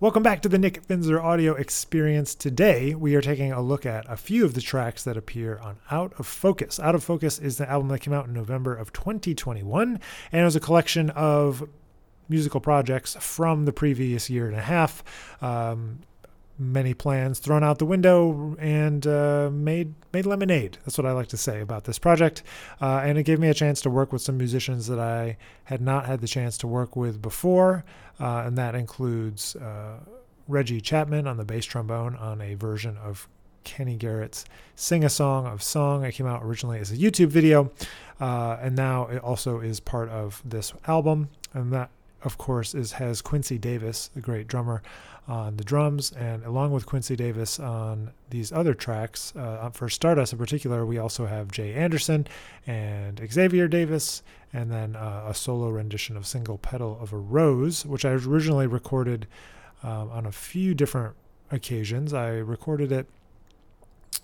Welcome back to the Nick Finzer audio experience. Today, we are taking a look at a few of the tracks that appear on Out of Focus. Out of Focus is the album that came out in November of 2021, and it was a collection of musical projects from the previous year and a half. Um, many plans thrown out the window and uh, made made lemonade. That's what I like to say about this project. Uh, and it gave me a chance to work with some musicians that I had not had the chance to work with before, uh, and that includes uh, Reggie Chapman on the bass trombone on a version of Kenny Garrett's "Sing a Song of Song." It came out originally as a YouTube video, uh, and now it also is part of this album. And that of course, is has Quincy Davis, the great drummer, on the drums, and along with Quincy Davis on these other tracks. Uh, for Stardust in particular, we also have Jay Anderson and Xavier Davis, and then uh, a solo rendition of "Single Petal of a Rose," which I originally recorded um, on a few different occasions. I recorded it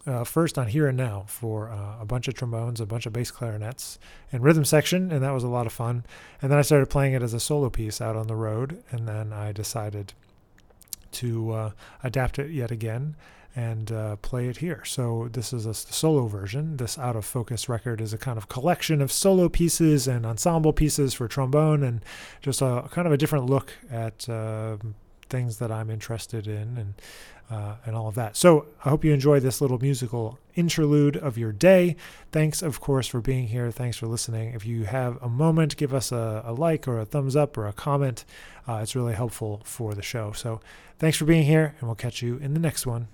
uh, first on Hear and Now for uh, a bunch of trombones, a bunch of bass clarinets, and rhythm section, and that was a lot of fun. And then I started playing it as a solo piece out on the road, and then I decided to uh, adapt it yet again and uh, play it here. So this is a solo version. This out of focus record is a kind of collection of solo pieces and ensemble pieces for trombone, and just a kind of a different look at uh, things that I'm interested in and uh, and all of that. So I hope you enjoy this little musical interlude of your day. Thanks, of course, for being here. Thanks for listening. If you have a moment, give us a, a like or a thumbs up or a comment. Uh, it's really helpful for the show. So thanks for being here, and we'll catch you in the next one.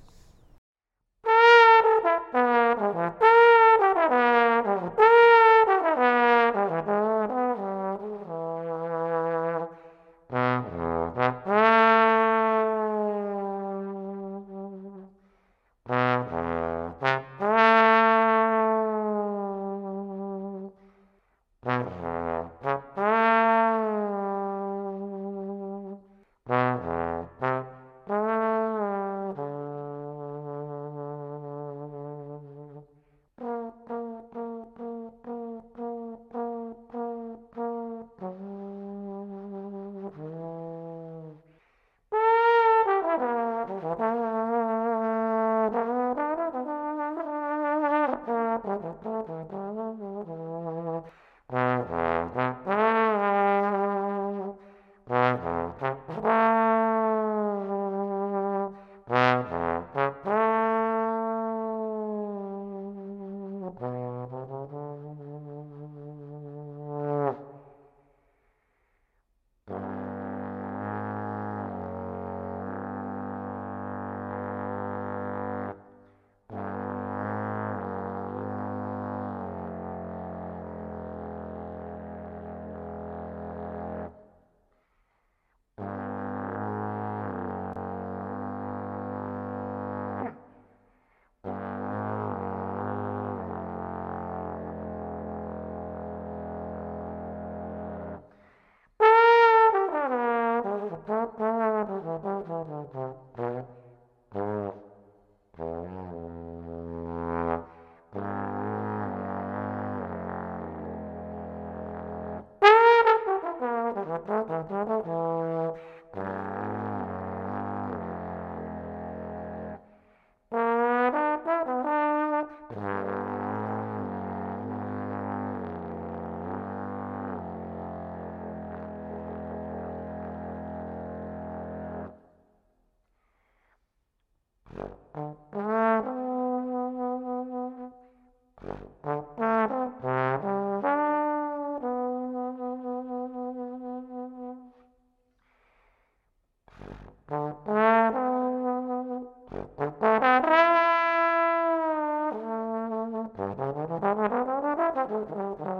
Mm-hmm.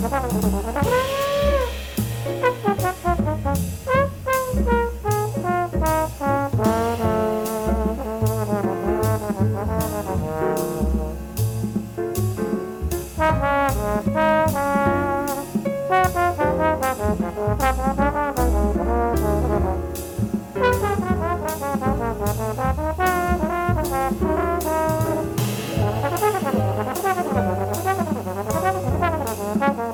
Thank you.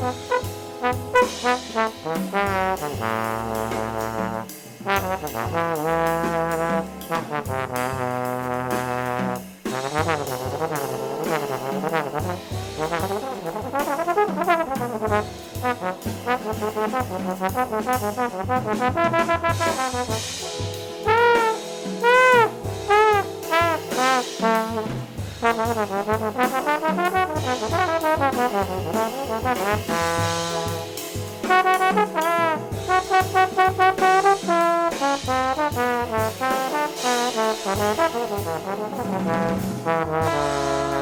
Ha ha ha! Thank you.